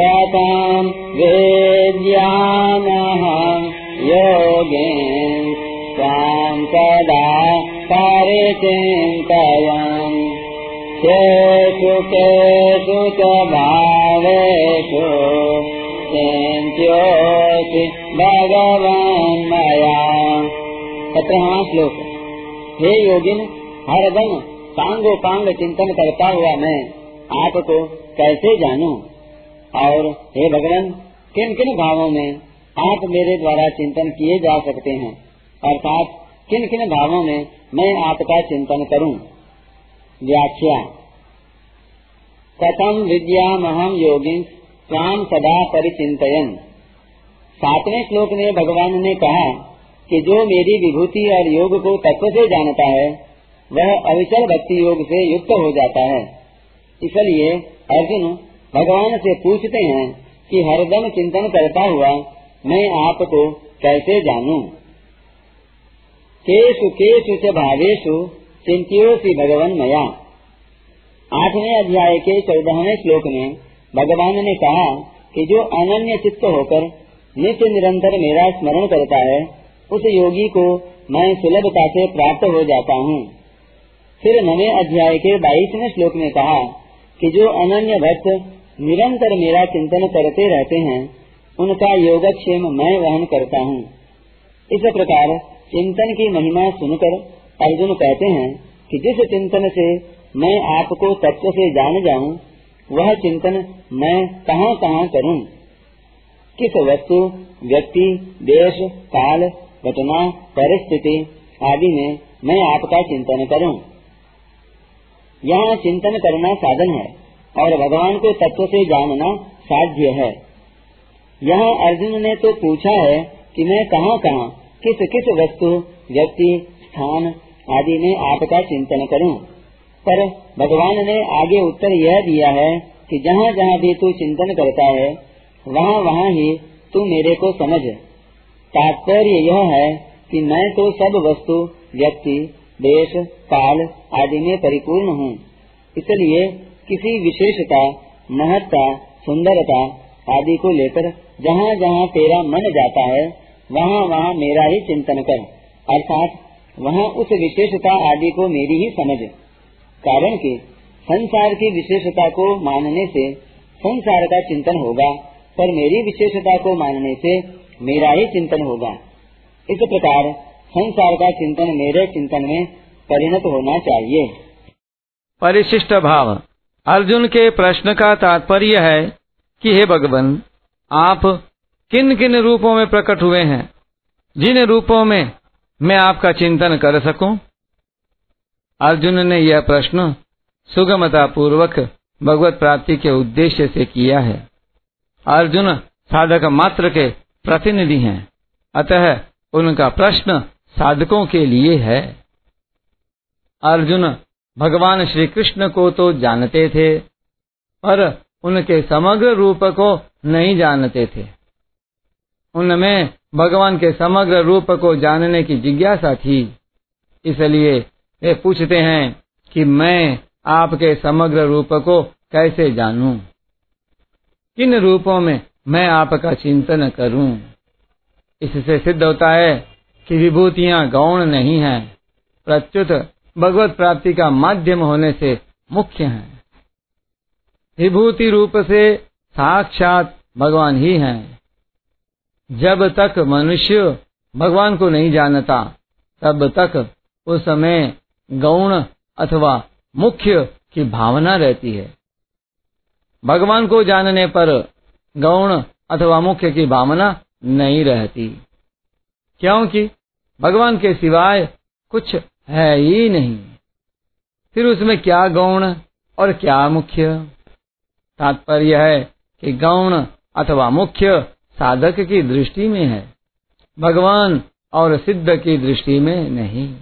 कथं वेद्यामहं योगिन् त्वां सदा परिचिन्तयन्। केषु केषु च भावेषु चिन्त्योऽसि भगवान् मया। सत्रहवा श्लोक। हे योगिन, हरदम सांगो पांग चिंतन करता हुआ मैं, आपको कैसे जानूं? और हे भगवान, किन किन भावों में आप मेरे द्वारा चिंतन किए जा सकते हैं? अर्थात, किन किन भावों में मैं आपका चिंतन करूँ? व्याख्या कथम विद्या महम योगी स्वाम सदा परिचिंतन सातवें श्लोक में भगवान ने कहा कि जो मेरी विभूति और योग को तत्व से जानता है, वह अविचल भक्ति योग से युक्त हो जाता है। इसलिए अर्जुन भगवान से पूछते हैं कि हरदम चिंतन करता हुआ मैं आपको कैसे जानूं? केशु केशु च भावेशु, चिंतियों से भगवान मया आठवें अध्याय के चौदहवें श्लोक में भगवान ने कहा कि जो अनन्य चित्त होकर नित्य निरंतर मेरा स्मरण करता है, उस योगी को मैं सुलभता से प्राप्त हो जाता हूँ फिर नवे अध्याय के बाईसवें श्लोक में कहा कि जो अनन्य भक्त निरंतर मेरा चिंतन करते रहते हैं, उनका योगक्षेम मैं वहन करता हूँ। इस प्रकार चिंतन की महिमा सुनकर अर्जुन कहते हैं कि जिस चिंतन से मैं आपको तत्व से जान जाऊँ, वह चिंतन मैं कहाँ कहाँ करूँ? किस वस्तु, व्यक्ति, देश, काल, घटना, परिस्थिति आदि में मैं आपका चिंतन करूँ? यहाँ चिंतन करना साधन है। और भगवान को तत्व से जानना साध्य है। यहाँ अर्जुन ने तो पूछा है कि मैं कहाँ कहाँ, किस किस वस्तु, व्यक्ति, स्थान आदि में आपका चिंतन करूँ? पर भगवान ने आगे उत्तर यह दिया है कि जहाँ जहाँ भी तू चिंतन करता है, वहाँ वहाँ ही तू मेरे को समझ। तात्पर्य यह है कि मैं तो सब वस्तु, व्यक्ति, देश, काल आदि में परिपूर्ण हूँ। इसलिए किसी विशेषता, महत्ता, सुंदरता आदि को लेकर जहाँ जहाँ तेरा मन जाता है, वहाँ वहाँ मेरा ही चिंतन कर। अर्थात वहाँ उस विशेषता आदि को मेरी ही समझ। कारण कि संसार की विशेषता को मानने से संसार का चिंतन होगा, पर मेरी विशेषता को मानने से मेरा ही चिंतन होगा। इस प्रकार संसार का चिंतन मेरे चिंतन में परिणत होना चाहिए। परिशिष्ट भाव। अर्जुन के प्रश्न का तात्पर्य है कि हे भगवान, आप किन किन रूपों में प्रकट हुए हैं? जिन रूपों में मैं आपका चिंतन कर सकूँ? अर्जुन ने यह प्रश्न सुगमता पूर्वक भगवत प्राप्ति के उद्देश्य से किया है। अर्जुन साधक मात्र के प्रतिनिधि हैं, अतः उनका प्रश्न साधकों के लिए है। अर्जुन भगवान श्री कृष्ण को तो जानते थे, पर उनके समग्र रूप को नहीं जानते थे उनमें भगवान के समग्र रूप को जानने की जिज्ञासा थी इसलिए वे पूछते हैं कि मैं आपके समग्र रूप को कैसे जानूं? किन रूपों में मैं आपका चिंतन करूँ? इससे सिद्ध होता है कि विभूतियाँ गौण नहीं हैं प्रत्युत भगवत प्राप्ति का माध्यम होने से मुख्य है। विभूति रूप से साक्षात भगवान ही हैं। जब तक मनुष्य भगवान को नहीं जानता, तब तक उसमें गौण अथवा मुख्य की भावना रहती है। भगवान को जानने पर गौण अथवा मुख्य की भावना नहीं रहती। क्योंकि भगवान के सिवाय कुछ है ही नहीं। फिर उसमें क्या गौण और क्या मुख्य? तात्पर्य है कि गौण अथवा मुख्य साधक की दृष्टि में है, भगवान और सिद्ध की दृष्टि में नहीं।